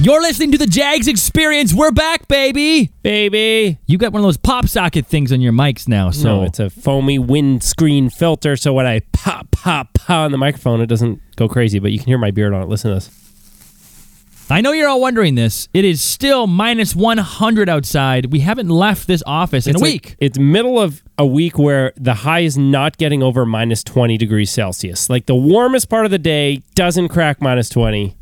You're listening to the Jags Experience. We're back, baby. Baby. You got one of those pop socket things on your mics now, so No, it's a foamy windscreen filter. So when I pop, pop, pop on the microphone, it doesn't go crazy, but you can hear my beard on it. Listen to this. I know you're all wondering this. It is still minus 100 outside. We haven't left this office in It's a like- week. it's middle of a week where the high is not getting over minus 20 degrees Celsius. Like the warmest part of the day doesn't crack minus 20.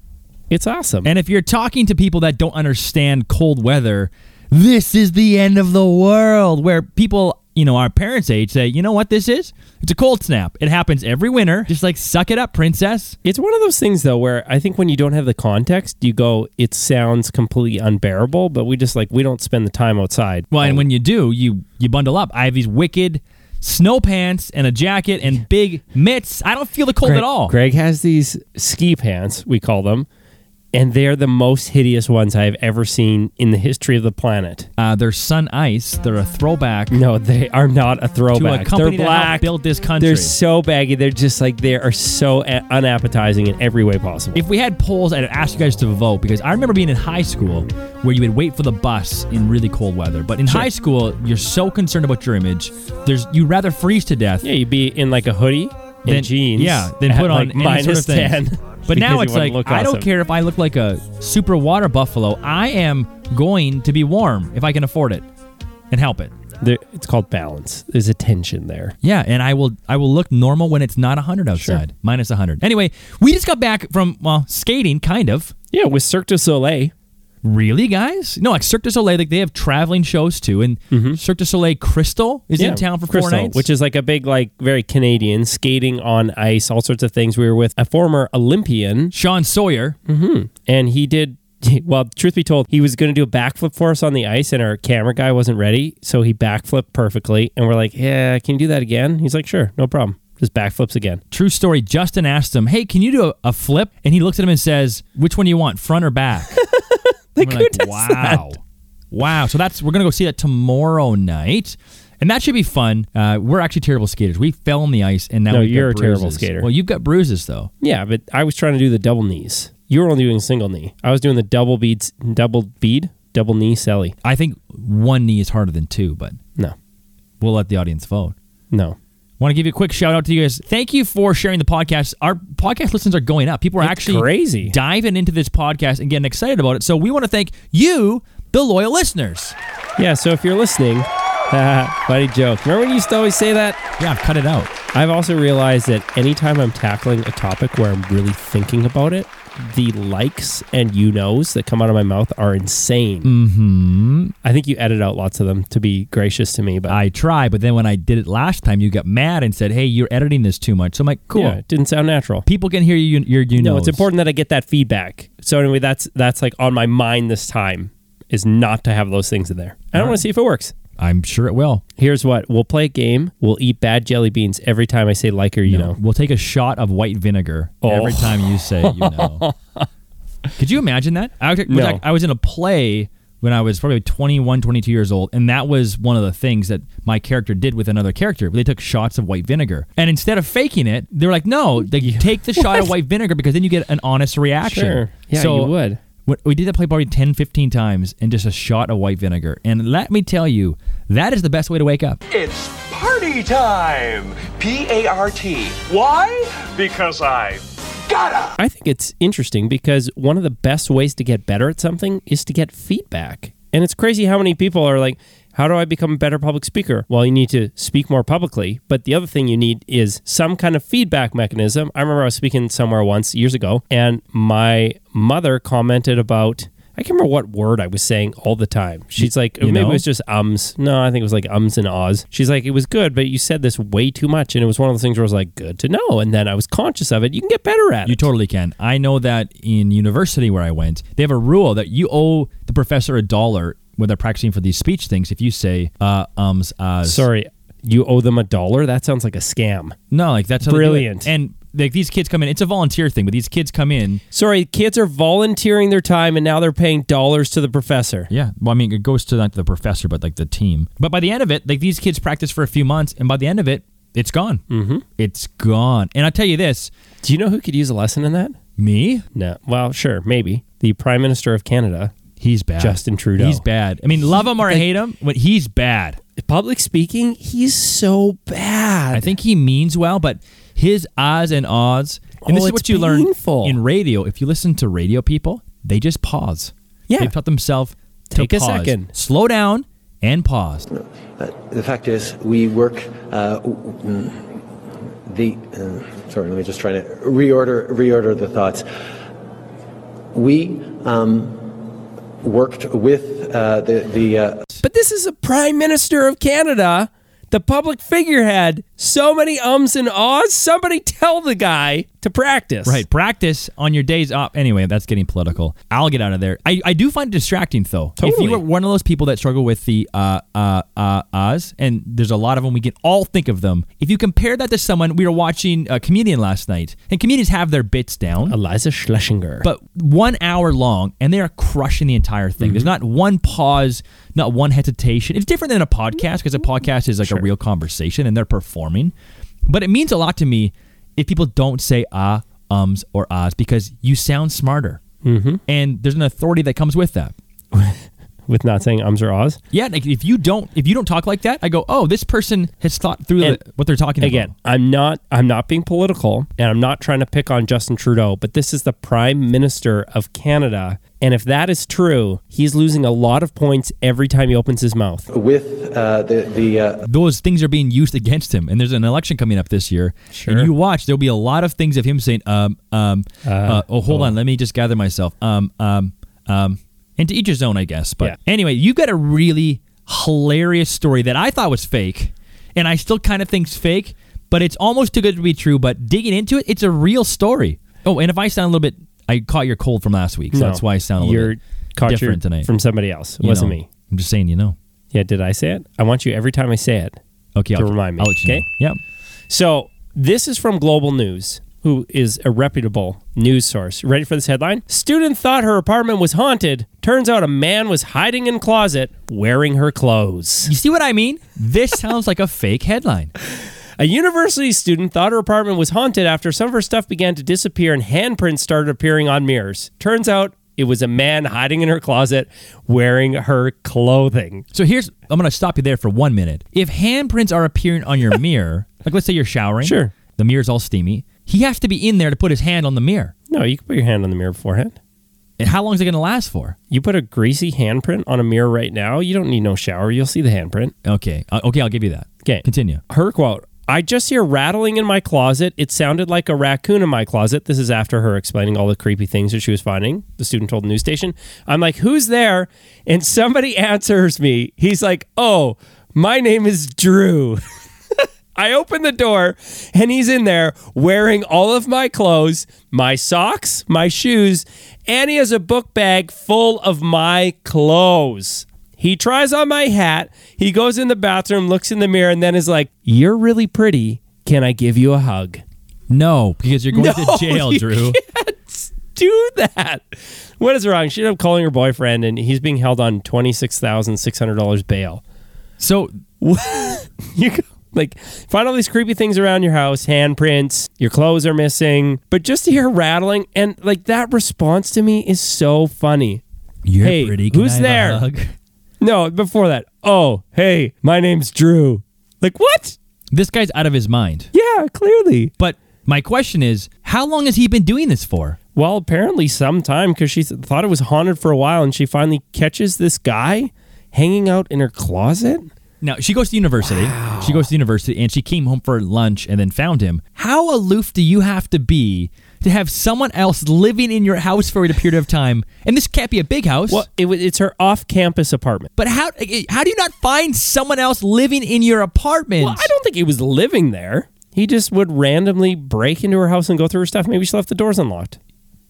It's awesome. And if you're talking to people that don't understand cold weather, this is the end of the world. Where people, you know, our parents' age say, you know what this is? It's a cold snap. It happens every winter. Just like suck it up, princess. It's one of those things though where I think when you don't have the context, you go, it sounds completely unbearable, but we just like we don't spend the time outside. Well, and when you do, you you bundle up. I have these wicked snow pants and a jacket and big mitts. I don't feel the cold Greg, at all. Greg has these ski pants, we call them, and they're the most hideous ones I have ever seen in the history of the planet. Uh, they're sun ice. They're a throwback No, they are not a to throwback. a company they're that black. build this country. They're so baggy. They're just like they are so unappetizing in every way possible. If we had polls, I'd ask you guys to vote because I remember being in high school where you would wait for the bus in really cold weather. But in high school, you're so concerned about your image. There's you'd rather freeze to death yeah, you'd be in like a hoodie and than jeans. Yeah, then put on like any sort of thing. ten. But now it's like I don't care if I look like a super water buffalo. I am going to be warm if I can afford it and help it. There, it's called balance. There's a tension there. Yeah, and I will I will look normal when it's not 100 outside, minus 100. Anyway, we just got back from well, skating kind of. Yeah, with Cirque du Soleil. Really, guys? No, like Cirque du Soleil, like they have traveling shows too, and mm-hmm. Cirque du Soleil Crystal is in town for Crystal, four nights. which is like a big, like very Canadian skating on ice, all sorts of things. We were with a former Olympian, Shawn Sawyer. Mm-hmm. and he did. Well, truth be told, he was going to do a backflip for us on the ice, and our camera guy wasn't ready, so he backflipped perfectly. And we're like, "Yeah, can you do that again?" He's like, "Sure, no problem." Just backflips again. True story. Justin asked him, "Hey, can you do a, a flip?" And he looks at him and says, "Which one do you want, front or back?" Like, we're does wow, wow. So that's we're gonna go see that tomorrow night. And that should be fun. Uh, we're actually terrible skaters. We fell on the ice, and now No, you're a terrible skater. Well, you've got bruises though. Yeah, but I was trying to do the double knees. You were only doing single knee. I was doing the double beads, double bead, double knee Sally. I think one knee is harder than two, but No, we'll let the audience vote. no. Want to give you a quick shout out to you guys. Thank you for sharing the podcast. Our podcast listens are going up. People are It's actually crazy. diving into this podcast and getting excited about it. So we want to thank you, the loyal listeners. Yeah, so if you're listening, uh, funny joke. Remember when you used to always say that? Yeah, I've cut it out. I've also realized that anytime I'm tackling a topic where I'm really thinking about it, the likes and you knows that come out of my mouth are insane. Mm-hmm. I think you edit out lots of them to be gracious to me, but I try, but then when I did it last time, you got mad and said, "Hey, you're editing this too much." So I'm like, "Cool." yeah, it didn't sound natural. People can hear you. Your you know. No, it's important that I get that feedback. So anyway, that's that's like on my mind this time is not to have those things in there. I don't want to see if it works. I'm sure it will. Here's what we'll play a game. We'll eat bad jelly beans every time I say like or you No, know. we'll take a shot of white vinegar Oh. every time you say you know. Could you imagine that? I was, No. I was in a play when I was probably 21, 22 years old, and that was one of the things that my character did with another character. They took shots of white vinegar, and instead of faking it, they were like, "No, they take the shot of white vinegar because then you get an honest reaction." Sure. Yeah, so you would. We- We did that play probably 10, 15 times, and just a shot of white vinegar. And let me tell you, that is the best way to wake up. It's party time! P A R T. Why? Because I gotta! I think it's interesting because one of the best ways to get better at something is to get feedback. And it's crazy how many people are like, how do I become a better public speaker? Well, you need to speak more publicly. But the other thing you need is some kind of feedback mechanism. I remember I was speaking somewhere once years ago, and my mother commented about. I can't remember what word I was saying all the time. She's like, You maybe know? it was just ums. No, I think it was like ums and ahs. She's like, it was good, but you said this way too much. And it was one of those things where I was like, good to know. And then I was conscious of it. You can get better at You it. You totally can. I know that in university where I went, they have a rule that you owe the professor a dollar when they're practicing for these speech things. If you say uh, ums, ahs. Sorry, you owe them a dollar? That sounds like a scam. No, like that's how they do it. Brilliant. And like these kids come in. It's a volunteer thing, but these kids come in. Sorry, kids are volunteering their time and now they're paying dollars to the professor. Yeah. Well, I mean, it goes to not the professor, but like the team. But by the end of it, like these kids practice for a few months, and by the end of it, it's gone. Mm-hmm. It's gone. And I tell you this, Do you know who could use a lesson in that? me. No. Well, sure, maybe. the Prime Minister of Canada, He's bad. Justin Trudeau. He's bad. I mean, love him or hate him, but he's bad. public speaking, he's so bad. I think he means well, but his ahs and odds. and Oh, this is what you painful. learn in radio. If you listen to radio people, they just pause. Yeah. They've taught themselves to Take a pause. second. slow down, and pause. Uh, the fact is, we work. Uh, the uh, sorry, let me just try to reorder reorder the thoughts. We um, worked with uh, the the. Uh, But this is a prime minister of Canada, the public figurehead. So many ums and ahs. Somebody tell the guy to practice. Right. Practice on your days off. Anyway, that's getting political. I'll get out of there. I, I do find it distracting, though. If you are one of those people that struggle with the uh, uh, uh, uhs, and there's a lot of them, we can all think of them. If you compare that to someone, we were watching a comedian last night, and comedians have their bits down. Iliza Shlesinger. but one hour long and they are crushing the entire thing. There's Mm-hmm. not one pause, not one hesitation. It's different than a podcast because a podcast is like a real conversation and they're performing. But it means a lot to me if people don't say ah, ums, or ahs because you sound smarter. Mm-hmm. And there's an authority that comes with that. with not saying ums or ahs. Yeah, like if you don't if you don't talk like that, I go, oh, this person has thought through the, what they're talking Again, about. Again, I'm not I'm not being political and I'm not trying to pick on Justin Trudeau, but this is the Prime Minister of Canada. And if that is true, he's losing a lot of points every time he opens his mouth. with uh, the the uh, those things are being used against him. And there's an election coming up this year. Sure. And you watch, there'll be a lot of things of him saying, um, um, uh, oh, hold on, let me just gather myself. Um, um, um, and to each his own, I guess. But Yeah. anyway, you've got a really hilarious story that I thought was fake, and I still kind of think's fake, but it's almost too good to be true. But digging into it, it's a real story. Oh, and if I sound a little bit, I caught your cold from last week, so No, that's why I sound a little bit different tonight. from somebody else. It You wasn't know. me. I'm just saying, you know. Yeah, did I say it? I want you every time I say it. Okay, To I'll, remind me, I'll let you okay? know. Yep. So this is from Global News, who is a reputable news source. Ready for this headline? Student thought her apartment was haunted. Turns out a man was hiding in closet wearing her clothes. You see what I mean? This sounds like a fake headline. A university student thought her apartment was haunted after some of her stuff began to disappear and handprints started appearing on mirrors. Turns out it was a man hiding in her closet wearing her clothing. So here's I'm gonna stop you there for one minute. If handprints are appearing on your mirror, like let's say you're showering, Sure. the mirror's all steamy. He has to be in there to put his hand on the mirror. No, you can put your hand on the mirror beforehand. And how long is it gonna last for? You put a greasy handprint on a mirror right now, you don't need no shower. You'll see the handprint. Okay, uh, okay, I'll give you that. Okay. continue. Her quote I just hear rattling in my closet. It sounded like a raccoon in my closet. This is after her explaining all the creepy things that she was finding. The student told the news station. I'm like, who's there? And somebody answers me. He's like, oh, my name is Drew. I open the door and he's in there wearing all of my clothes, my socks, my shoes, and he has a book bag full of my clothes. He tries on my hat. He goes in the bathroom, looks in the mirror, and then is like, You're really pretty. Can I give you a hug? No, because you're going No, to jail, you Drew. Do that. What is wrong? She ended up calling her boyfriend, and he's being held on $26,600 bail. So you go, like find all these creepy things around your house handprints your clothes are missing but just to hear rattling and like that response to me is so funny you're Hey, pretty. Can who's I there? no before that oh hey my name's drew like what This guy's out of his mind. yeah clearly But my question is, how long has he been doing this for? well apparently sometime because she thought it was haunted for a while and she finally catches this guy hanging out in her closet Now she goes to university. She goes to university, and she came home for lunch and then found him. How aloof do you have to be to have someone else living in your house for a period of time? And this can't be a big house. well it, it's her off-campus apartment But how how do you not find someone else living in your apartment? Well, I don't think he was living there. He just would randomly break into her house and go through her stuff. Maybe she left the doors unlocked.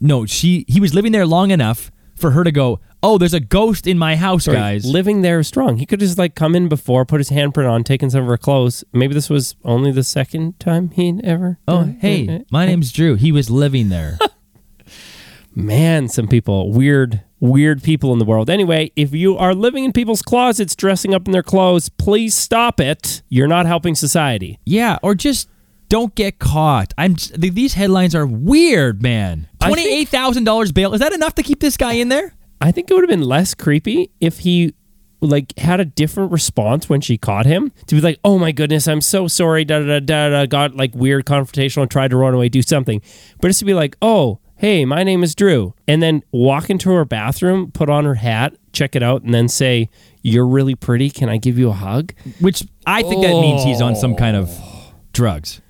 No, she he was living there long enough for her to go. Oh, there's a ghost in my house, Sorry, guys. living there is strong. He could just like come in before, put his handprint on, taken some of her clothes. Maybe this was only the second time he'd ever. oh, hey, my name's Drew. He was living there. Man, some people, weird, weird people in the world. Anyway, if you are living in people's closets, dressing up in their clothes, please stop it. You're not helping society. yeah, or just Don't get caught. I'm. These headlines are weird, man. Twenty eight thousand dollars bail. Is that enough to keep this guy in there? I think it would have been less creepy if he like had a different response when she caught him to be like, "Oh my goodness, I'm so sorry." Da da da da. da got like weird confrontational and tried to run away, do something. But it's to be like, "Oh, hey, my name is Drew," and then walk into her bathroom, put on her hat, check it out, and then say, "You're really pretty. Can I give you a hug?" Which I think that means he's on some kind of drugs,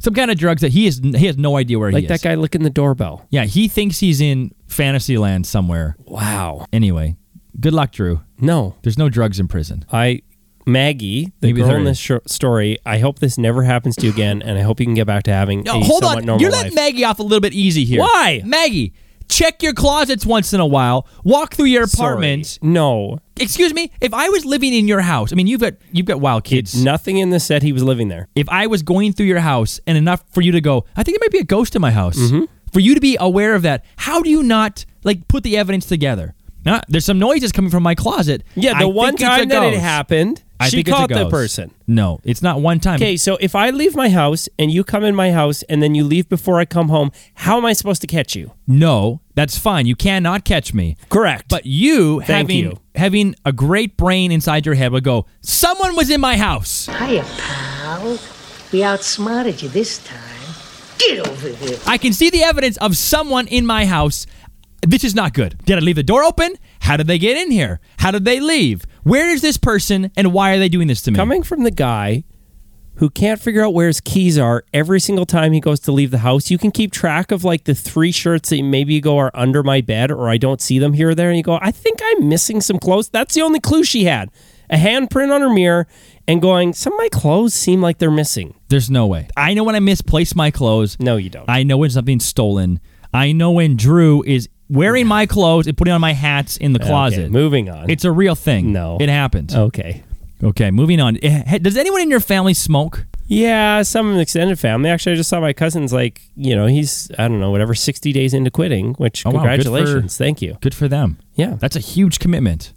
some kind of drugs that he is. He has no idea where he is. Like that guy licking the doorbell. Yeah, he thinks he's in Fantasyland somewhere. Wow. Anyway, good luck, Drew. No, There's no drugs in prison. I. Maggie, the Maybe girl there in this is. shor- story, I hope this never happens to you again, and I hope you can get back to having No, hold on. You're life. letting Maggie off a little bit easy here. Why? Maggie, check your closets once in a while. Walk through your apartment. Sorry. No, Excuse me. If I was living in your house, I mean, you've got you've got wild kids. nothing in this said he was living there. if I was going through your house and enough for you to go, I think there might be a ghost in my house. Mm-hmm. For you to be aware of that, how do you not like put the evidence together? Now, there's some noises coming from my closet. Yeah, I the one think it's a time that it ghost. happened, I she think it's a caught the ghost. person. No, it's not one time. Okay, so if I leave my house and you come in my house and then you leave before I come home, how am I supposed to catch you? No, that's fine. You cannot catch me. Correct. But you Thank having you. having a great brain inside your head would go, someone was in my house. Hiya, pal. We outsmarted you this time. Get over here. I can see the evidence of someone in my house. This is not good. Did I leave the door open? How did they get in here? How did they leave? Where is this person and why are they doing this to me? coming from the guy who can't figure out where his keys are every single time he goes to leave the house, you can keep track of like the three shirts that maybe you go are under my bed or I don't see them here or there, and you go, I think I'm missing some clothes. That's the only clue she had. A handprint on her mirror and going, some of my clothes seem like they're missing. There's no way. I know when I misplace my clothes. No, you don't. I know when something's stolen. I know when Drew is wearing my clothes and putting on my hats in the closet. Okay, moving on. It's a real thing. No. It happened. okay. Okay, moving on. Eh, Does anyone in your family smoke? Yeah, some extended family. Actually, I just saw my cousin's like, you know, he's I don't know, whatever, sixty days into quitting. Which Oh, wow, for- congratulations, thank you. Good for them. Yeah, That's a huge commitment.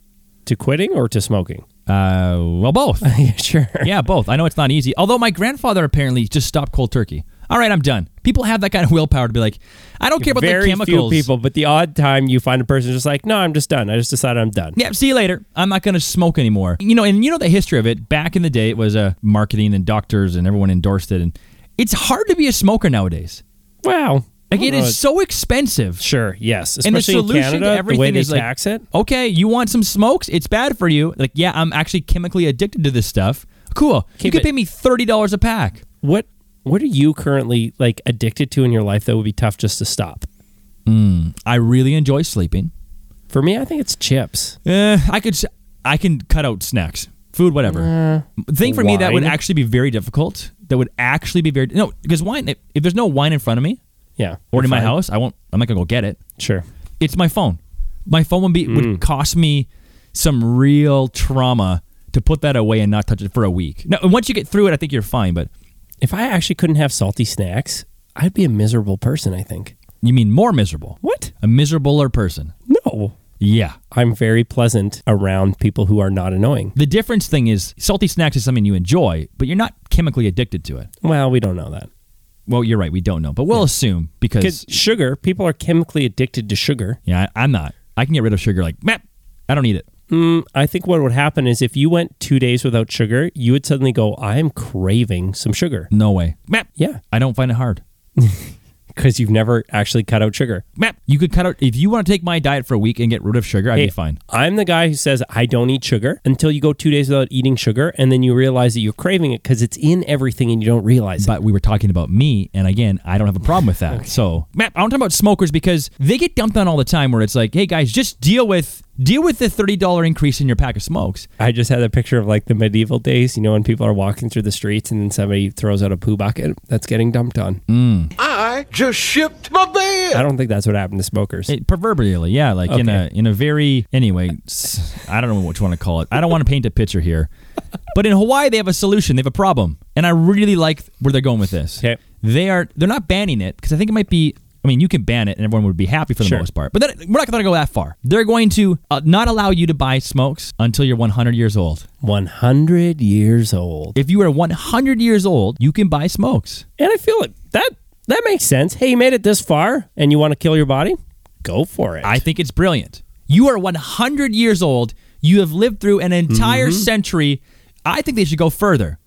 to quitting or to smoking. Uh, well, both. sure. yeah, both. I know it's not easy. Although my grandfather apparently just stopped cold turkey. All right, I'm done. People have that kind of willpower to be like, I don't care about Very the chemicals. few people, but the odd time you find a person just like, no, I'm just done. I just decided I'm done. Yeah, see you later. I'm not going to smoke anymore. You know, and you know the history of it. Back in the day, it was uh, marketing and doctors and everyone endorsed it. And it's hard to be a smoker nowadays. Wow. Like it is so expensive. Sure. Yes. And the Especially in solution to Canada, the way everything they is like, okay, you want some smokes? It's bad for you. Like, yeah, I'm actually chemically addicted to this stuff. Cool. Okay, you could pay me thirty dollars a pack. What What are you currently like addicted to in your life that would be tough just to stop? I really enjoy sleeping. For me, I think it's chips. Eh, I could. I can cut out snacks, food, whatever. the thing for me that would actually be very difficult. That would actually be very no because wine. If, if there's no wine in front of me Yeah. or in my fine. house, I won't. I'm not gonna go get it. Sure. It's my phone. My phone would be Mm. would cost me some real trauma to put that away and not touch it for a week. Now, once you get through it, I think you're fine. But If I actually couldn't have salty snacks, I'd be a miserable person. I think. you mean more miserable? What? A miserabler person? No. Yeah. I'm very pleasant around people who are not annoying. The difference thing is salty snacks is something you enjoy, but you're not chemically addicted to it. Well, we don't know that. Well, you're right. We don't know, but we'll assume because sugar, people are chemically addicted to sugar. yeah, I, I'm not. I can get rid of sugar like, meh, I don't need it. Mm, I think what would happen is if you went two days without sugar, you would suddenly go, I am craving some sugar. No way. Meh. Yeah. I don't find it hard. Because you've never actually cut out sugar. Meh. You could cut out if you want to take my diet for a week and get rid of sugar. I'd Hey, be fine. I'm the guy who says I don't eat sugar until you go two days without eating sugar, and then you realize that you're craving it because it's in everything and you don't realize it. But we were talking about me, and again, I don't have a problem with that. So, meh, I don't talk about smokers because they get dumped on all the time. Where it's like, hey guys, just deal with deal with the thirty dollar increase in your pack of smokes. I just had a picture of like the medieval days, you know, when people are walking through the streets and then somebody throws out a poo bucket that's getting dumped on. Mm. I just shipped my bed. I don't think that's what happened to smokers. It, proverbially, yeah, like in a in a very anyway. I don't know what you want to call it. I don't want to paint a picture here, but in Hawaii they have a solution. They have a problem, and I really like where they're going with this. Okay. They are they're not banning it because I think it might be I mean, you can ban it and everyone would be happy for the Sure. most part. But then, we're not going to go that far. They're going to uh, not allow you to buy smokes until you're 100 years old. 100 years old. If you are 100 years old, you can buy smokes. And I feel like that that makes sense. Hey, you made it this far and you want to kill your body? Go for it. I think it's brilliant. You are 100 years old. You have lived through an entire Mm-hmm. century. I think they should go further.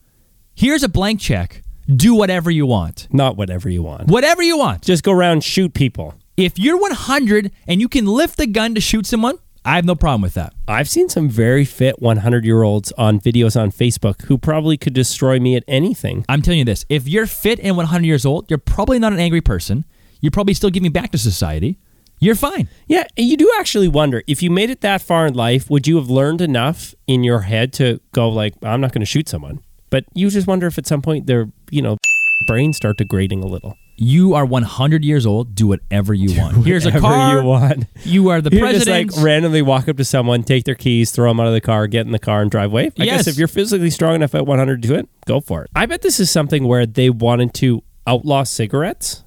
Here's a blank check. Do whatever you want. Not whatever you want. Whatever you want. Just go around shoot people. If you're 100 and you can lift a gun to shoot someone, I have no problem with that. I've seen some very fit 100 year olds on videos on Facebook who probably could destroy me at anything. I'm telling you this if you're fit and 100 years old, you're probably not an angry person. You're probably still giving back to society. You're fine. Yeah, you do actually wonder if you made it that far in life, would you have learned enough in your head to go like, I'm not going to shoot someone? But you just wonder if at some point their, you know, brains start degrading a little. You are 100 years old. Do whatever you want. Here's a Whatever car. you want. You are the You president. just like randomly walk up to someone, take their keys, throw them out of the car, get in the car, and drive away. I Yes. guess if you're physically strong enough at 100 to do it, go for it. I bet this is something where they wanted to outlaw cigarettes,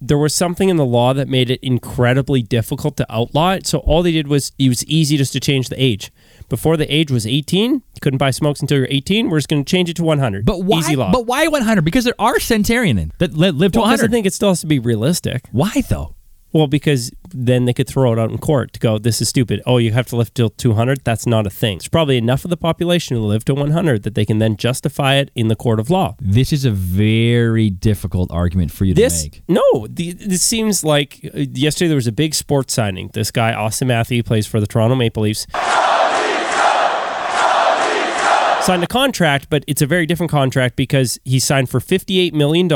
there was something in the law that made it incredibly difficult to outlaw it. So all they did was it was easy just to change the age. Before the age was 18, you couldn't buy smokes until you're 18. We're just going to change it to 100. but why? Easy law. But why 100? Because there are centenarian that li- live to Well, 'cause 100. I think it still has to be realistic. why though? Well, because then they could throw it out in court to go, this is stupid. Oh, you have to live till 200? That's not a thing. There's probably enough of the population who live to 100 that they can then justify it in the court of law. This is a very difficult argument for you to This, make. no, the, this seems like uh, yesterday there was a big sports signing. This guy, Auston Matthew, plays for the Toronto Maple Leafs. Signed a contract, but it's a very different contract because he signed for $58 million,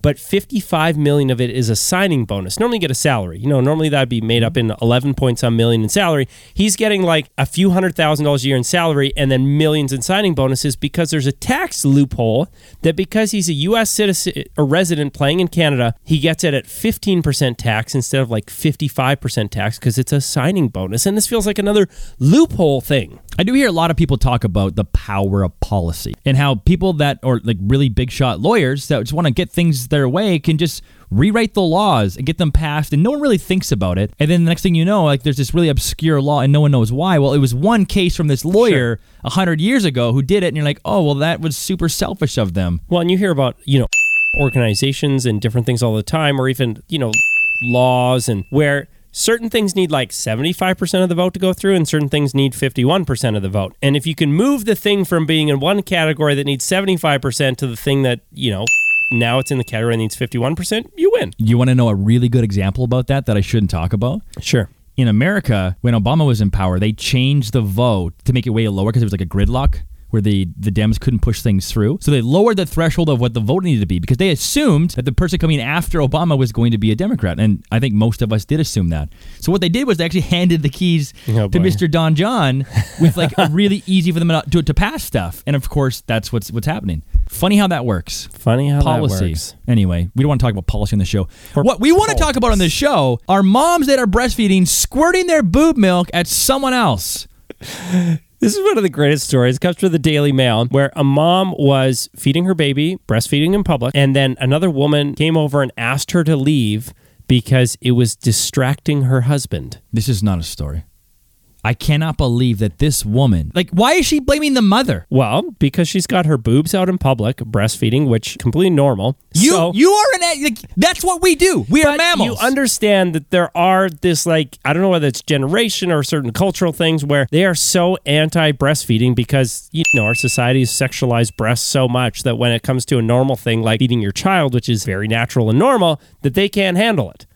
but 55 million of it is a signing bonus. Normally you get a salary. You know, normally that'd be made up in 11 point some million in salary. He's getting like a few hundred thousand dollars a year in salary and then millions in signing bonuses because there's a tax loophole that because he's a U.S. citizen, a resident playing in Canada, he gets it at 15% tax instead of like 55% tax because it's a signing bonus. And this feels like another loophole thing. I do hear a lot of people talk about the power of policy and how people that are like really big shot lawyers that just want to get things their way can just rewrite the laws and get them passed and no one really thinks about it. And then the next thing you know, like there's this really obscure law and no one knows why. Well, it was one case from this lawyer a hundred years ago who did it and you're like, oh well that was super selfish of them. Well, and you hear about, you know, organizations and different things all the time, or even, you know, laws and where certain things need like 75% of the vote to go through and certain things need 51% of the vote. And if you can move the thing from being in one category that needs 75% to the thing that, you know, now it's in the category that needs 51%, you win. You want to know a really good example about that that I shouldn't talk about? Sure. in America, when Obama was in power, they changed the vote to make it way lower because it was like a gridlock where the, the Dems couldn't push things through. So they lowered the threshold of what the vote needed to be because they assumed that the person coming after Obama was going to be a Democrat. And I think most of us did assume that. So what they did was they actually handed the keys Oh, to boy. Mr. Don John with like a really easy for them to, to pass stuff. And of course, that's what's what's happening. Funny how that works Funny how that works. Anyway, we don't want to talk about policy on the show. Or what we want to talk about on this show are moms that are breastfeeding squirting their boob milk at someone else. This is one of the greatest stories. It comes from the Daily Mail, where a mom was feeding her baby, breastfeeding in public, and then another woman came over and asked her to leave because it was distracting her husband. This is not a story. I cannot believe that this woman, like, why is she blaming the mother? Well, because she's got her boobs out in public, breastfeeding, which completely normal. You, So- you are an, like, that's what we do. We are mammals. You understand that there are this like I don't know whether it's generation or certain cultural things where they are so anti breastfeeding because you know our society has sexualized breasts so much that when it comes to a normal thing like feeding your child, which is very natural and normal, that they can't handle it.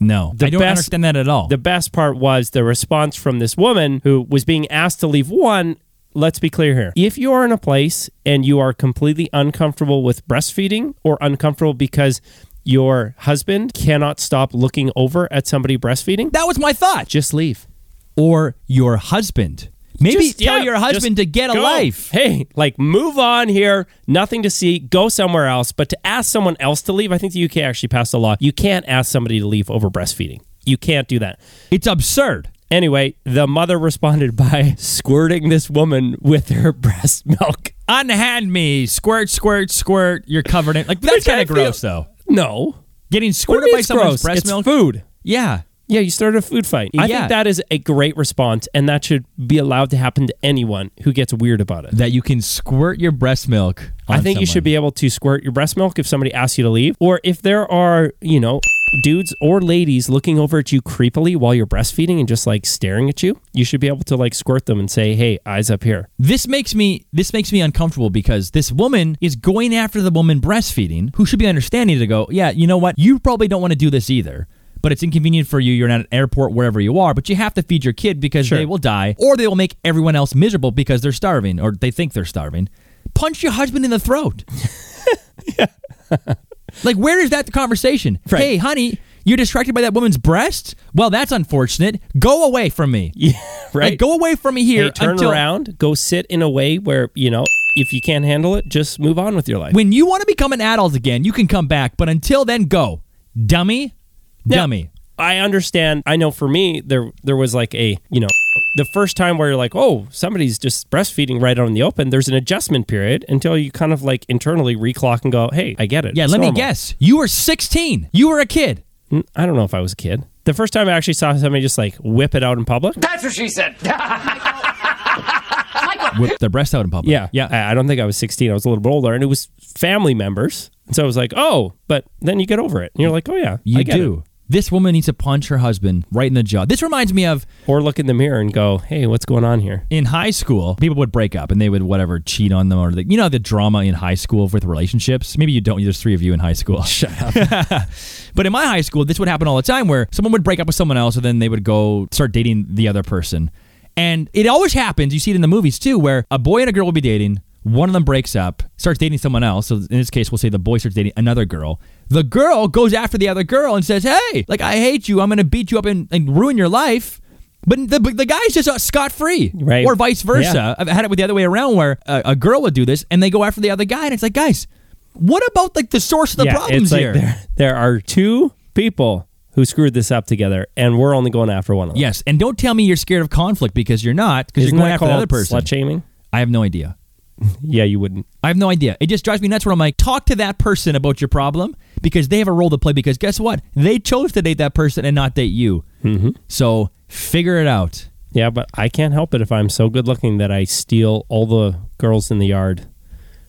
No, the I don't best- understand that at all. The best part was the response from this woman who was being asked to leave. One, let's be clear here. If you are in a place and you are completely uncomfortable with breastfeeding or uncomfortable because your husband cannot stop looking over at somebody breastfeeding, that was my thought. just leave. Or your husband. Maybe Just- tell yeah, your husband to get a life. Hey, like move on here. Nothing to see. Go somewhere else. But to ask someone else to leave, I think the UK actually passed a law. You can't ask somebody to leave over breastfeeding. You can't do that. It's absurd. Anyway, the mother responded by squirting this woman with her breast milk. Unhand me, squirt, squirt, squirt. You're covered in like that's kind of feel- gross though. No. Getting squirted by someone's gross? breast it's milk. food. Yeah. Yeah, you started a food fight. I Yeah. think that is a great response, and that should be allowed to happen to anyone who gets weird about it. That you can squirt your breast milk. I think you should be able to squirt your breast milk if somebody asks you to leave, or if there are, you know, dudes or ladies looking over at you creepily while you're breastfeeding and just like staring at you. You should be able to like squirt them and say, "Hey, eyes up here." This makes me this makes me uncomfortable because this woman is going after the woman breastfeeding who should be understanding to go, yeah, you know what? You probably don't want to do this either. But it's inconvenient for you. You're at an airport, wherever you are, but you have to feed your kid because Sure. they will die, or they will make everyone else miserable because they're starving or they think they're starving. Punch your husband in the throat. like, where is that conversation? Right. Hey, honey, you're distracted by that woman's breast? Well, that's unfortunate. Go away from me. Yeah, right. Like, go away from me here. Hey, turn until- around, go sit in a way where you know if you can't handle it, just move on with your life. When you want to become an adult again, you can come back, but until then, go. Dummy. Now, Dummy. I understand. I know for me, there there was like a you know the first time where you're like, oh, somebody's just breastfeeding right out in the open. There's an adjustment period until you kind of like internally reclock and go, hey, I get it. Yeah, It's let me guess. You were 16. You were a kid. Mm, I don't know if I was a kid. The first time I actually saw somebody just like whip it out in public. That's what she said. Whip their breast out in public. Yeah, Yeah. I, I don't think I was 16. I was a little bit older, and it was family members. And so I was like, oh, but then you get over it, and you're like, oh yeah, You I get do. This woman needs to punch her husband right in the jaw. This reminds me of Or look in the mirror and go, hey, what's going on here? in high school, people would break up and they would whatever cheat on them or the, you know the drama in high school with relationships. Maybe you don't. There's three of you in high school. Shut up. but in my high school, this would happen all the time where someone would break up with someone else and then they would go start dating the other person. And it always happens. You see it in the movies too, where a boy and a girl will be dating. One of them breaks up, starts dating someone else. So in this case, we'll say the boy starts dating another girl. The girl goes after the other girl and says, "Hey, like I hate you. I'm going to beat you up and, and ruin your life." But the, the guy's just uh, scot free, Right. Or vice versa. Yeah. I've had it with the other way around, where a, a girl would do this and they go after the other guy, and it's like, guys, what about like the source of the yeah, problems it's like here? There, there are two people who screwed this up together, and we're only going after one of them. Yes, and don't tell me you're scared of conflict because you're not, because you're going after the other person. slut shaming? I have no idea. Yeah, you wouldn't. I have no idea. It just drives me nuts where I'm like, talk to that person about your problem because they have a role to play. Because guess what? They chose to date that person and not date you. Mm-hmm. So figure it out. Yeah, but I can't help it if I'm so good looking that I steal all the girls in the yard.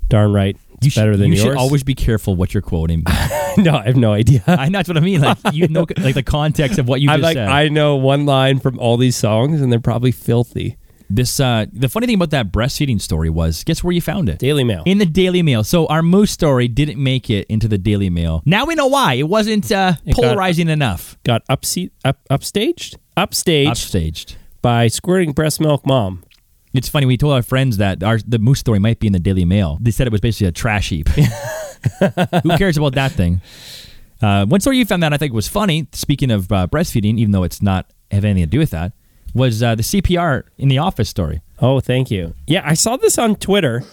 Darn right. It's You should, better than you yours. should always be careful what you're quoting. no, I have no idea. I know that's what I mean. Like you know, like the context of what you just like, said. I know one line from all these songs, and they're probably filthy. This uh, the funny thing about that breastfeeding story was, guess where you found it? Daily Mail. In the Daily Mail. So our moose story didn't make it into the Daily Mail. Now we know why. It wasn't uh, It got- polarizing enough. Got upseat, up, upstaged, upstaged Upstaged. by squirting breast milk mom. It's funny. We told our friends that our the moose story might be in the Daily Mail. They said it was basically a trash heap. Who cares about that thing? Uh, one story you found that I think was funny. Speaking of uh, breastfeeding, even though it's not have anything to do with that, was uh, the CPR in the office story. Oh, thank you. Yeah, I saw this on Twitter.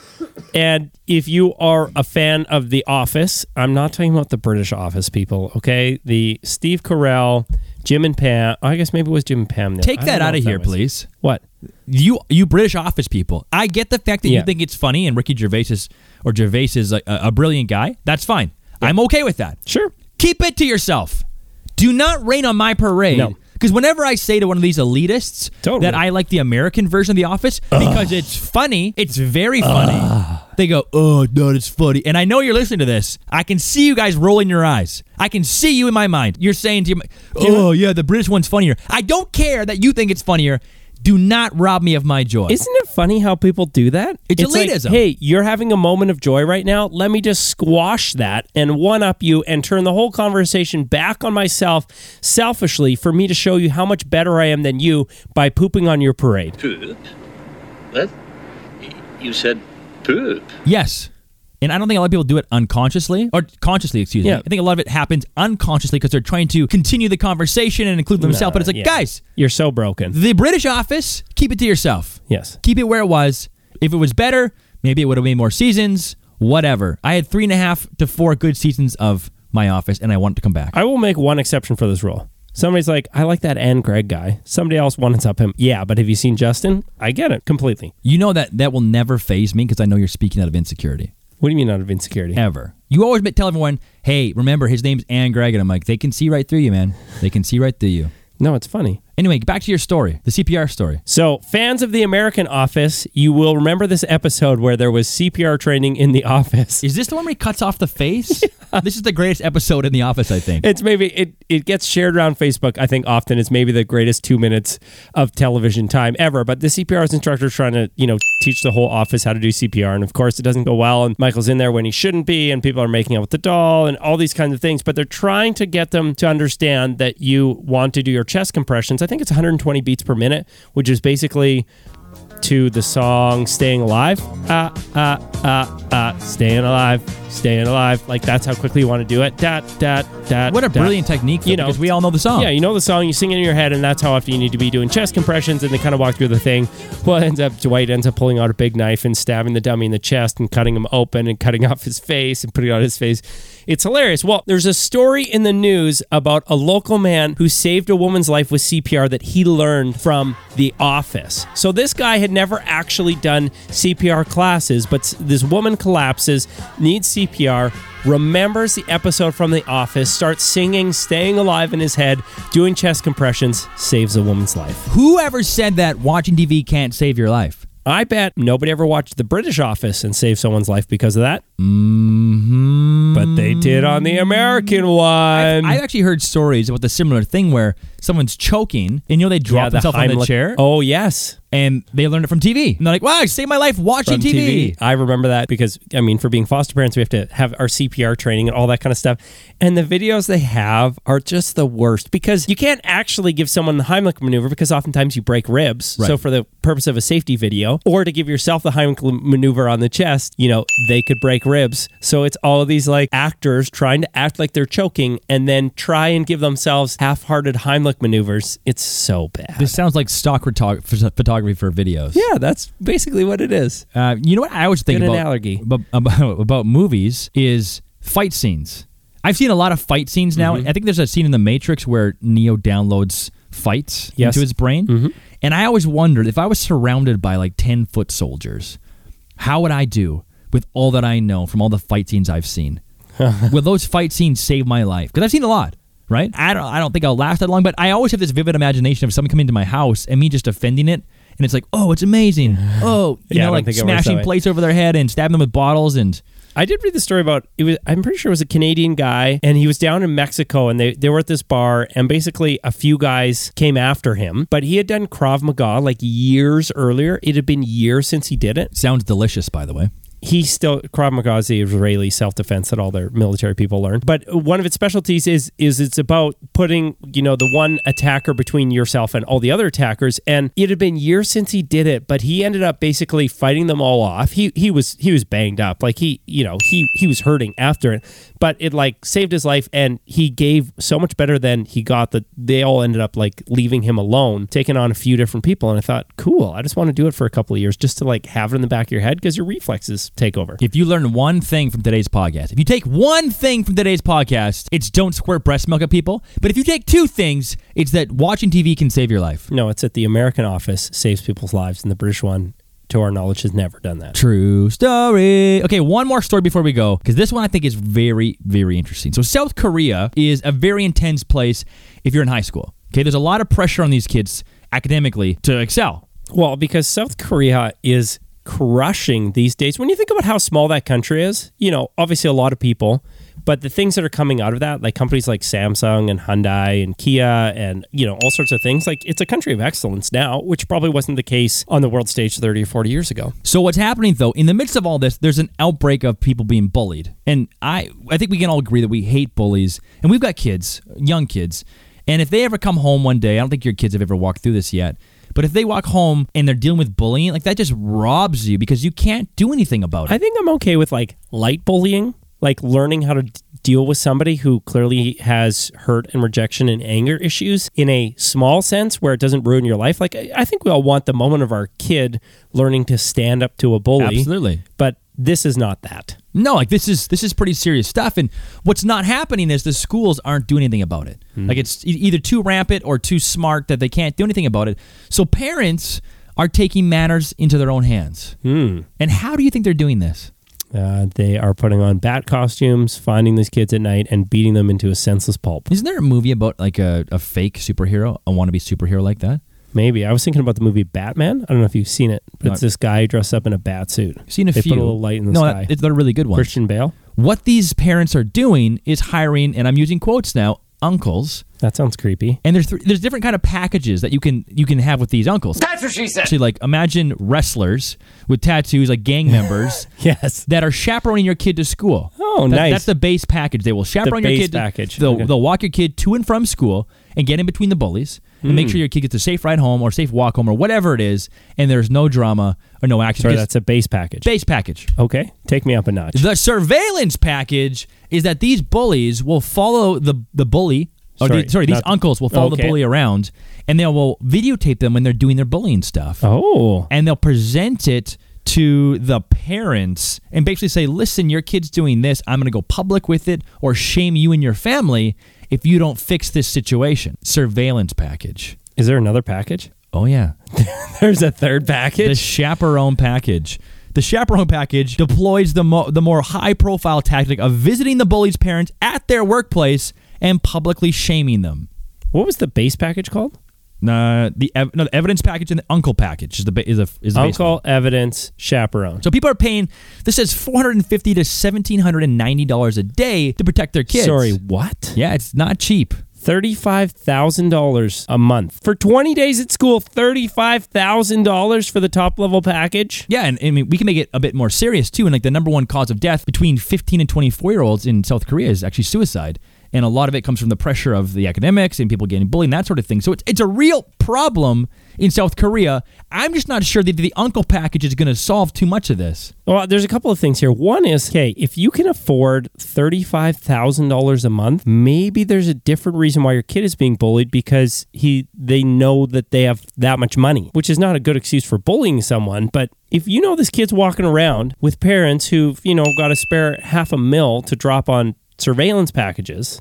And if you are a fan of The Office, I'm not talking about the British Office people, okay? The Steve Carell, Jim and Pam. I guess maybe it was Jim and Pam. there. Take that out of here, please. What? You you British office people. I get the fact that Yeah. you think it's funny and Ricky Gervais is or Gervais is a, a brilliant guy. That's fine. I'm okay with that. Sure. Keep it to yourself. Do not rain on my parade. No. Because whenever I say to one of these elitists Totally. that I like the American version of The Office because it's funny, it's very funny. They go, "Oh, no, it's funny." And I know you're listening to this. I can see you guys rolling your eyes. I can see you in my mind. You're saying to your, "Oh, yeah, the British one's funnier." I don't care that you think it's funnier. Do not rob me of my joy. Isn't it funny how people do that? It's like, elitism. hey, you're having a moment of joy right now. Let me just squash that and one up you and turn the whole conversation back on myself selfishly for me to show you how much better I am than you by pooping on your parade. Poop? What? You said poop. Yes. And I don't think a lot of people do it unconsciously or consciously, excuse me. Yeah. I think a lot of it happens unconsciously because they're trying to continue the conversation and include themselves. but it's like, Yeah. guys, You're so broken. the British office, keep it to yourself. Yes. Keep it where it was. If it was better, maybe it would have made more seasons, whatever. I had three and a half to four good seasons of my office and I want it to come back. I will make one exception for this rule. Somebody's like, I like that Ann Greg guy. Somebody else wants up him. Yeah, but have you seen Justin? I get it completely. you know that that will never phase me because I know you're speaking out of insecurity. What do you mean out of insecurity? Ever. You always tell everyone, "Hey, remember his name's Ann Gregg," and I'm like, they can see right through you, man. They can see right through you. No, it's funny. Anyway, back to your story, the CPR story. So, fans of the American Office, you will remember this episode where there was CPR training in the office. Is this the one where he cuts off the face? this is the greatest episode in The Office, I think. It's maybe it it gets shared around Facebook. I think often it's maybe the greatest two minutes of television time ever. But the CPR instructor is trying to you know teach the whole office how to do CPR, and of course it doesn't go well. And Michael's in there when he shouldn't be, and people are making out with the doll, and all these kinds of things. But they're trying to get them to understand that you want to do your chest compressions. I think it's 120 beats per minute, which is basically to the song "Staying Alive." Ah ah ah ah, staying alive, staying alive. Like that's how quickly you want to do it. Dat dat dat. What a dat. brilliant technique, though, You know, because we all know the song. Yeah, you know the song, you sing it in your head, and that's how often you need to be doing chest compressions, and they kind of walk through the thing. Well, it ends up Dwight ends up pulling out a big knife and stabbing the dummy in the chest and cutting him open and cutting off his face and putting it on his face. It's hilarious. Well, there's a story in the news about a local man who saved a woman's life with CPR that he learned from The Office. So this guy had never actually done CPR classes, but this woman collapses, needs CPR, remembers the episode from The Office, starts singing, staying alive in his head, doing chest compressions, saves a woman's life. Whoever said that watching TV can't save your life? I bet nobody ever watched The British Office and saved someone's life because of that. Mm-hmm. But they did on the American one. I've actually heard stories about the similar thing where someone's choking and you know they drop Yeah, themselves on the Heimlich- chair Oh, yes. and they learned it from TV. And they're like, wow, I saved my life watching from TV. I remember that because I mean, for being foster parents, we have to have our CPR training and all that kind of stuff. And the videos they have are just the worst because you can't actually give someone the Heimlich maneuver because oftentimes you break ribs. Right. So for the purpose of a safety video, or to give yourself the Heimlich maneuver on the chest, you know, they could break ribs. So it's all of these like actors trying to act like they're choking and then try and give themselves half-hearted Heimlich maneuvers. It's so bad. This sounds like stock photog- photography for videos. yeah, that's basically what it is. Uh, you know what I always think Good about, analogy. about about about movies is fight scenes. I've seen a lot of fight scenes now. Mm-hmm. I think there's a scene in the Matrix where Neo downloads fights Yes. into his brain, Mm-hmm. and I always wondered if I was surrounded by like ten foot soldiers, how would I do with all that I know from all the fight scenes I've seen? Will those fight scenes save my life? Because I've seen a lot. Right? I don't. I don't think I'll last that long. But I always have this vivid imagination of someone coming to my house and me just defending it, and it's like, oh, it's amazing. Oh, you Yeah, know, like think it works that smashing plates over their head and stabbing them with bottles and I did read the story about it was I'm pretty sure it was a Canadian guy and he was down in Mexico and they, they were at this bar and basically a few guys came after him but he had done Krav Maga like years earlier it had been years since he did it sounds delicious, by the way. He still Krav Maga is the Israeli self defense that all their military people learn. But one of its specialties is is it's about putting you know the one attacker between yourself and all the other attackers. And it had been years since he did it, but he ended up basically fighting them all off. He he was he was banged up, like he you know he he was hurting after it, but it like saved his life, and he gave so much better than he got that they all ended up like leaving him alone, taking on a few different people. And I thought, cool, I just want to do it for a couple of years just to like have it in the back of your head because your reflexes take over. If you learn one thing from today's podcast, if you take one thing from today's podcast, it's don't squirt breast milk at people. But if you take two things, it's that watching TV can save your life. No, it's that the American office saves people's lives, and the British one, to our knowledge, has never done that. True story. Okay, one more story before we go, because this one I think is very, very interesting. So, South Korea is a very intense place if you're in high school. Okay, there's a lot of pressure on these kids academically to excel. Well, because South Korea is crushing these days. When you think about how small that country is, you know, obviously a lot of people, but the things that are coming out of that, like companies like Samsung and Hyundai and Kia and, you know, all sorts of things, like it's a country of excellence now, which probably wasn't the case on the world stage 30 or 40 years ago. So what's happening though, in the midst of all this, there's an outbreak of people being bullied. And I I think we can all agree that we hate bullies. And we've got kids, young kids. And if they ever come home one day, I don't think your kids have ever walked through this yet. But if they walk home and they're dealing with bullying, like that just robs you because you can't do anything about it. I think I'm okay with like light bullying, like learning how to d- deal with somebody who clearly has hurt and rejection and anger issues in a small sense where it doesn't ruin your life. Like, I I think we all want the moment of our kid learning to stand up to a bully. Absolutely. But this is not that. No, like this is this is pretty serious stuff. And what's not happening is the schools aren't doing anything about it. Like it's either too rampant or too smart that they can't do anything about it. So parents are taking matters into their own hands. And how do you think they're doing this? Uh, they are putting on bat costumes, finding these kids at night, and beating them into a senseless pulp. Isn't there a movie about like a, a fake superhero, a wannabe superhero like that? Maybe I was thinking about the movie Batman. I don't know if you've seen it, but No. it's this guy dressed up in a bat suit. I've seen a they few. put a little light in the no, sky. that- it's they're really good ones. Christian Bale. What these parents are doing is hiring, and I'm using quotes now, uncles. That sounds creepy. And there's th- there's different kind of packages that you can you can have with these uncles. That's what she said. Actually, like imagine wrestlers with tattoos, like gang members. Yes. that are chaperoning your kid to school. Oh, That- nice. That's the base package. They will chaperone your base kid. to- package. They'll, Okay. they'll walk your kid to and from school and get in between the bullies and Hmm. make sure your kid gets a safe ride home or safe walk home or whatever it is. And there's no drama or no action. Sorry, that's a base package. base package. okay, take me up a notch. The surveillance package is that these bullies will follow the the bully. Or Sorry, the- sorry, these uncles will follow the bully around, and they will videotape them when they're doing their bullying stuff oh, and they'll present it to the parents and basically say, listen, your kid's doing this. I'm going to go public with it or shame you and your family if you don't fix this situation. Surveillance package. is there another package? Oh, yeah. There's a third package? The chaperone package. The chaperone package deploys the, mo- the more high profile tactic of visiting the bully's parents at their workplace and publicly shaming them. what was the base package called? Uh, the ev- no, the evidence package and the uncle package is the ba- is a is the. Uncle, evidence, chaperone. So people are paying. This says four hundred and fifty to seventeen hundred and ninety dollars a day to protect their kids. Sorry, what? Yeah, it's not cheap. Thirty-five thousand dollars a month for twenty days at school. Thirty-five thousand dollars for the top-level package. Yeah, and I mean we can make it a bit more serious too. And like the number one cause of death between fifteen and twenty four year olds in South Korea is actually suicide. And a lot of it comes from the pressure of the academics and people getting bullied and that sort of thing. So it's, it's a real problem in South Korea. I'm just not sure that the uncle package is going to solve too much of this. Well, there's a couple of things here. One is, okay, if you can afford thirty-five thousand dollars a month, maybe there's a different reason why your kid is being bullied because he they know that they have that much money, which is not a good excuse for bullying someone. But if you know this kid's walking around with parents who've you know got to spare half a mil to drop on surveillance packages,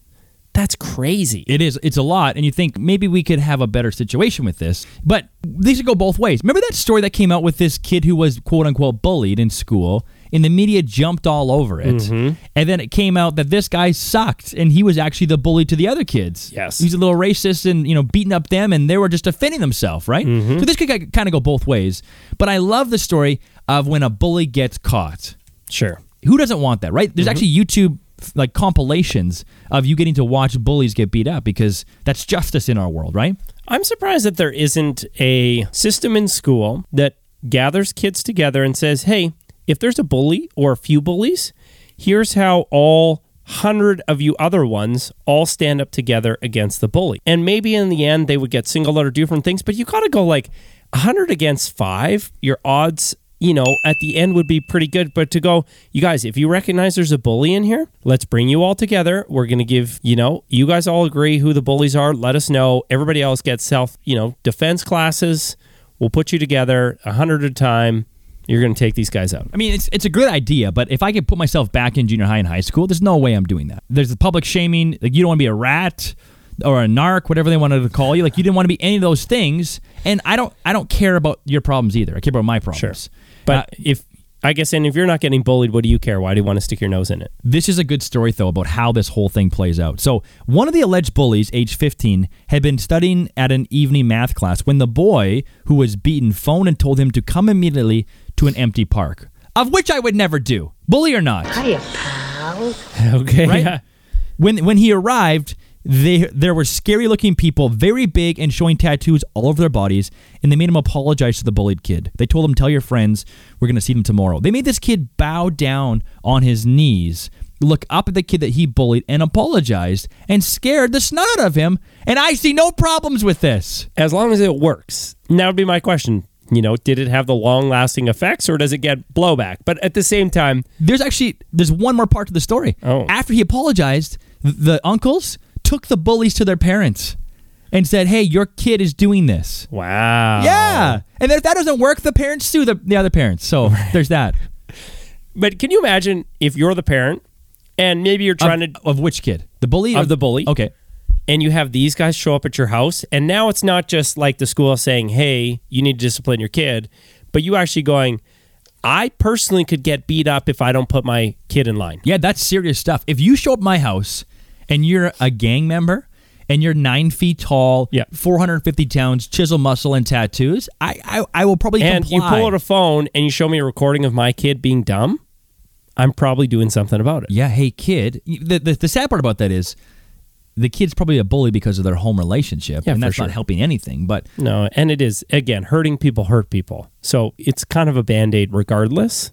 that's crazy. It is. It's a lot, and you think maybe we could have a better situation with this. But these should go both ways. Remember that story that came out with this kid who was quote unquote bullied in school, and the media jumped all over it. Mm-hmm. And then it came out that this guy sucked, and he was actually the bully to the other kids. Yes. he's a little racist and you know beating up them, and they were just defending themselves, right? Mm-hmm. So this could kind of go both ways. But I love the story of when a bully gets caught Sure. who doesn't want that, right? Mm-hmm. There's actually YouTube like compilations of you getting to watch bullies get beat up because that's justice in our world, right? I'm surprised that there isn't a system in school that gathers kids together and says, hey, if there's a bully or a few bullies, here's how all hundred of you other ones all stand up together against the bully. And maybe in the end they would get singled out or different things, but you gotta go like hundred against five, your odds you know, at the end would be pretty good. But to go, you guys, if you recognize there's a bully in here, let's bring you all together. We're going to give, you know, you guys all agree who the bullies are. Let us know. Everybody else gets self, you know, defense classes. We'll put you together a hundred at a time. You're going to take these guys out. I mean, it's it's a good idea, but if I could put myself back in junior high and high school, there's no way I'm doing that. There's the public shaming. Like you don't want to be a rat or a narc, whatever they wanted to call you. Like you didn't want to be any of those things. And I don't I don't care about your problems either. I care about my problems. But Uh, if, I guess, and if you're not getting bullied, what do you care? Why do you want to stick your nose in it? This is a good story, though, about how this whole thing plays out. So, one of the alleged bullies, age 15, had been studying at an evening math class when the boy who was beaten phoned and told him to come immediately to an empty park, of which I would never do, bully or not. Hiya, pal. Okay. Right? Yeah. When when he arrived, they there were scary looking people, very big and showing tattoos all over their bodies, and they made him apologize to the bullied kid. They told him, "Tell your friends we're going to see them tomorrow." They made this kid bow down on his knees, look up at the kid that he bullied, and apologized, and scared the snot out of him. And I see no problems with this. As long as it works. Now would be my question. You know, did it have the long lasting effects or does it get blowback? But at the same time, There's actually there's one more part to the story. Oh. After he apologized, the uncles took the bullies to their parents and said, "Hey, your kid is doing this." wow. Yeah. And if that doesn't work, the parents sue the, the other parents. So there's that. But can you imagine if you're the parent and maybe you're trying of, to of which kid? The bully? Of the bully. Okay. and you have these guys show up at your house and now it's not just like the school saying, "Hey, you need to discipline your kid," but you actually going, I personally could get beat up if I don't put my kid in line. Yeah, that's serious stuff. If you show up at my house and you're a gang member and you're nine feet tall, Yeah. 450 pounds, chisel muscle and tattoos, I I, I will probably And you comply. pull out a phone and you show me a recording of my kid being dumb, I'm probably doing something about it. yeah, hey kid. The, the the sad part about that is the kid's probably a bully because of their home relationship, Yeah, and that's sure. not helping anything. But No, and it is again hurting people hurt people. So it's kind of a band-aid regardless.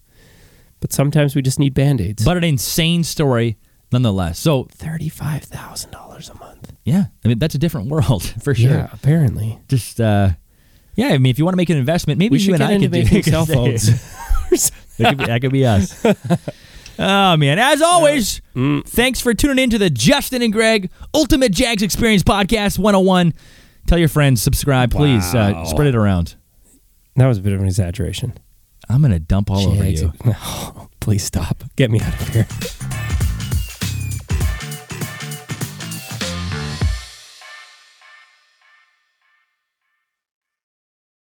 But sometimes we just need band-aids. but an insane story nonetheless. So thirty-five thousand dollars a month. yeah, I mean that's a different world for sure. Yeah, apparently. Just uh, yeah, I mean if you want to make an investment, maybe We you and I could do cell phones. that, could be, that could be us. Oh man! As always, Mm. thanks for tuning in to the Justin and Greg Ultimate Jags Experience Podcast 101. Tell your friends, subscribe, please. Uh, spread it around. that was a bit of an exaggeration. I'm gonna dump all over Jags- you. please stop. Get me out of here.